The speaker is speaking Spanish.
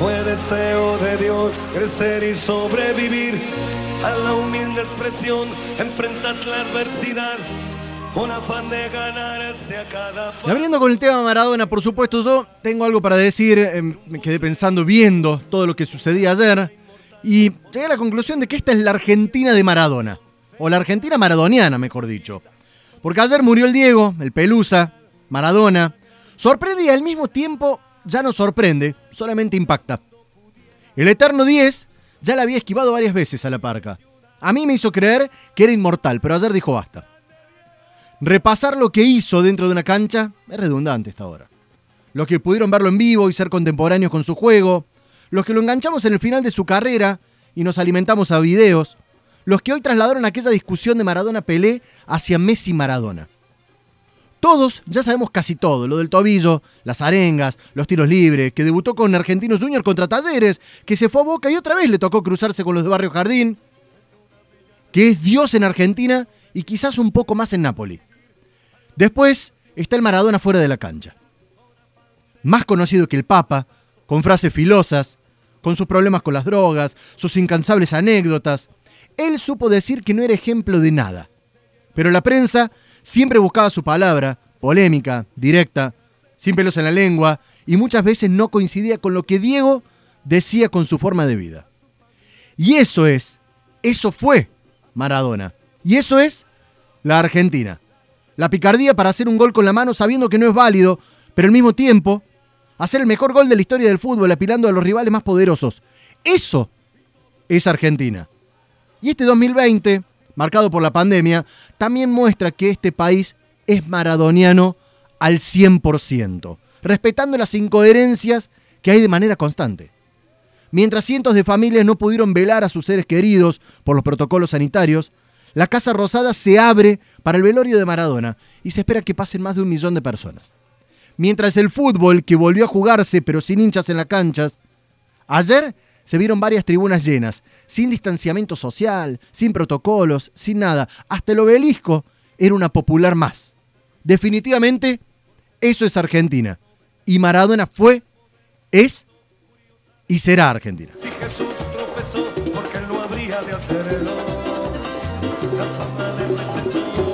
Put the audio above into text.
fue deseo de Dios crecer y sobrevivir a la humilde expresión, enfrentar la adversidad. Con afán de ganarse a cada Y abriendo con el tema Maradona, por supuesto, yo tengo algo para decir. eh, Me quedé pensando, viendo todo lo que sucedía ayer. Y llegué a la conclusión de que esta es la Argentina de Maradona. O la Argentina maradoniana, mejor dicho. Porque ayer murió el Diego, el Pelusa, Maradona. Sorprende y al mismo tiempo ya no sorprende, solamente impacta. El Eterno 10 ya la había esquivado varias veces a la parca. A mí me hizo creer que era inmortal, pero ayer dijo basta. Repasar lo que hizo dentro de una cancha es redundante esta hora. Los que pudieron verlo en vivo y ser contemporáneos con su juego, los que lo enganchamos en el final de su carrera y nos alimentamos a videos, los que hoy trasladaron aquella discusión de Maradona-Pelé hacia Messi-Maradona. Todos ya sabemos casi todo, lo del tobillo, las arengas, los tiros libres, que debutó con Argentinos Junior contra Talleres, que se fue a Boca y otra vez le tocó cruzarse con los de Barrio Jardín, que es Dios en Argentina y quizás un poco más en Nápoli. Después está el Maradona fuera de la cancha. Más conocido que el Papa, con frases filosas, con sus problemas con las drogas, sus incansables anécdotas. Él supo decir que no era ejemplo de nada. Pero la prensa siempre buscaba su palabra, polémica, directa, sin pelos en la lengua, y muchas veces no coincidía con lo que Diego decía con su forma de vida. Y eso es, eso fue Maradona. Y eso es la Argentina. La picardía para hacer un gol con la mano sabiendo que no es válido, pero al mismo tiempo hacer el mejor gol de la historia del fútbol apilando a los rivales más poderosos. Eso es Argentina. Y este 2020, marcado por la pandemia, también muestra que este país es maradoniano al 100%, respetando las incoherencias que hay de manera constante. Mientras cientos de familias no pudieron velar a sus seres queridos por los protocolos sanitarios, la Casa Rosada se abre para el velorio de Maradona y se espera que pasen más de un millón de personas. Mientras el fútbol, que volvió a jugarse pero sin hinchas en las canchas, ayer se vieron varias tribunas llenas, sin distanciamiento social, sin protocolos, sin nada. Hasta el obelisco era una popular más. Definitivamente, eso es Argentina. Y Maradona fue, es y será Argentina. Si Jesús tropezó, porque él no habría de. La fama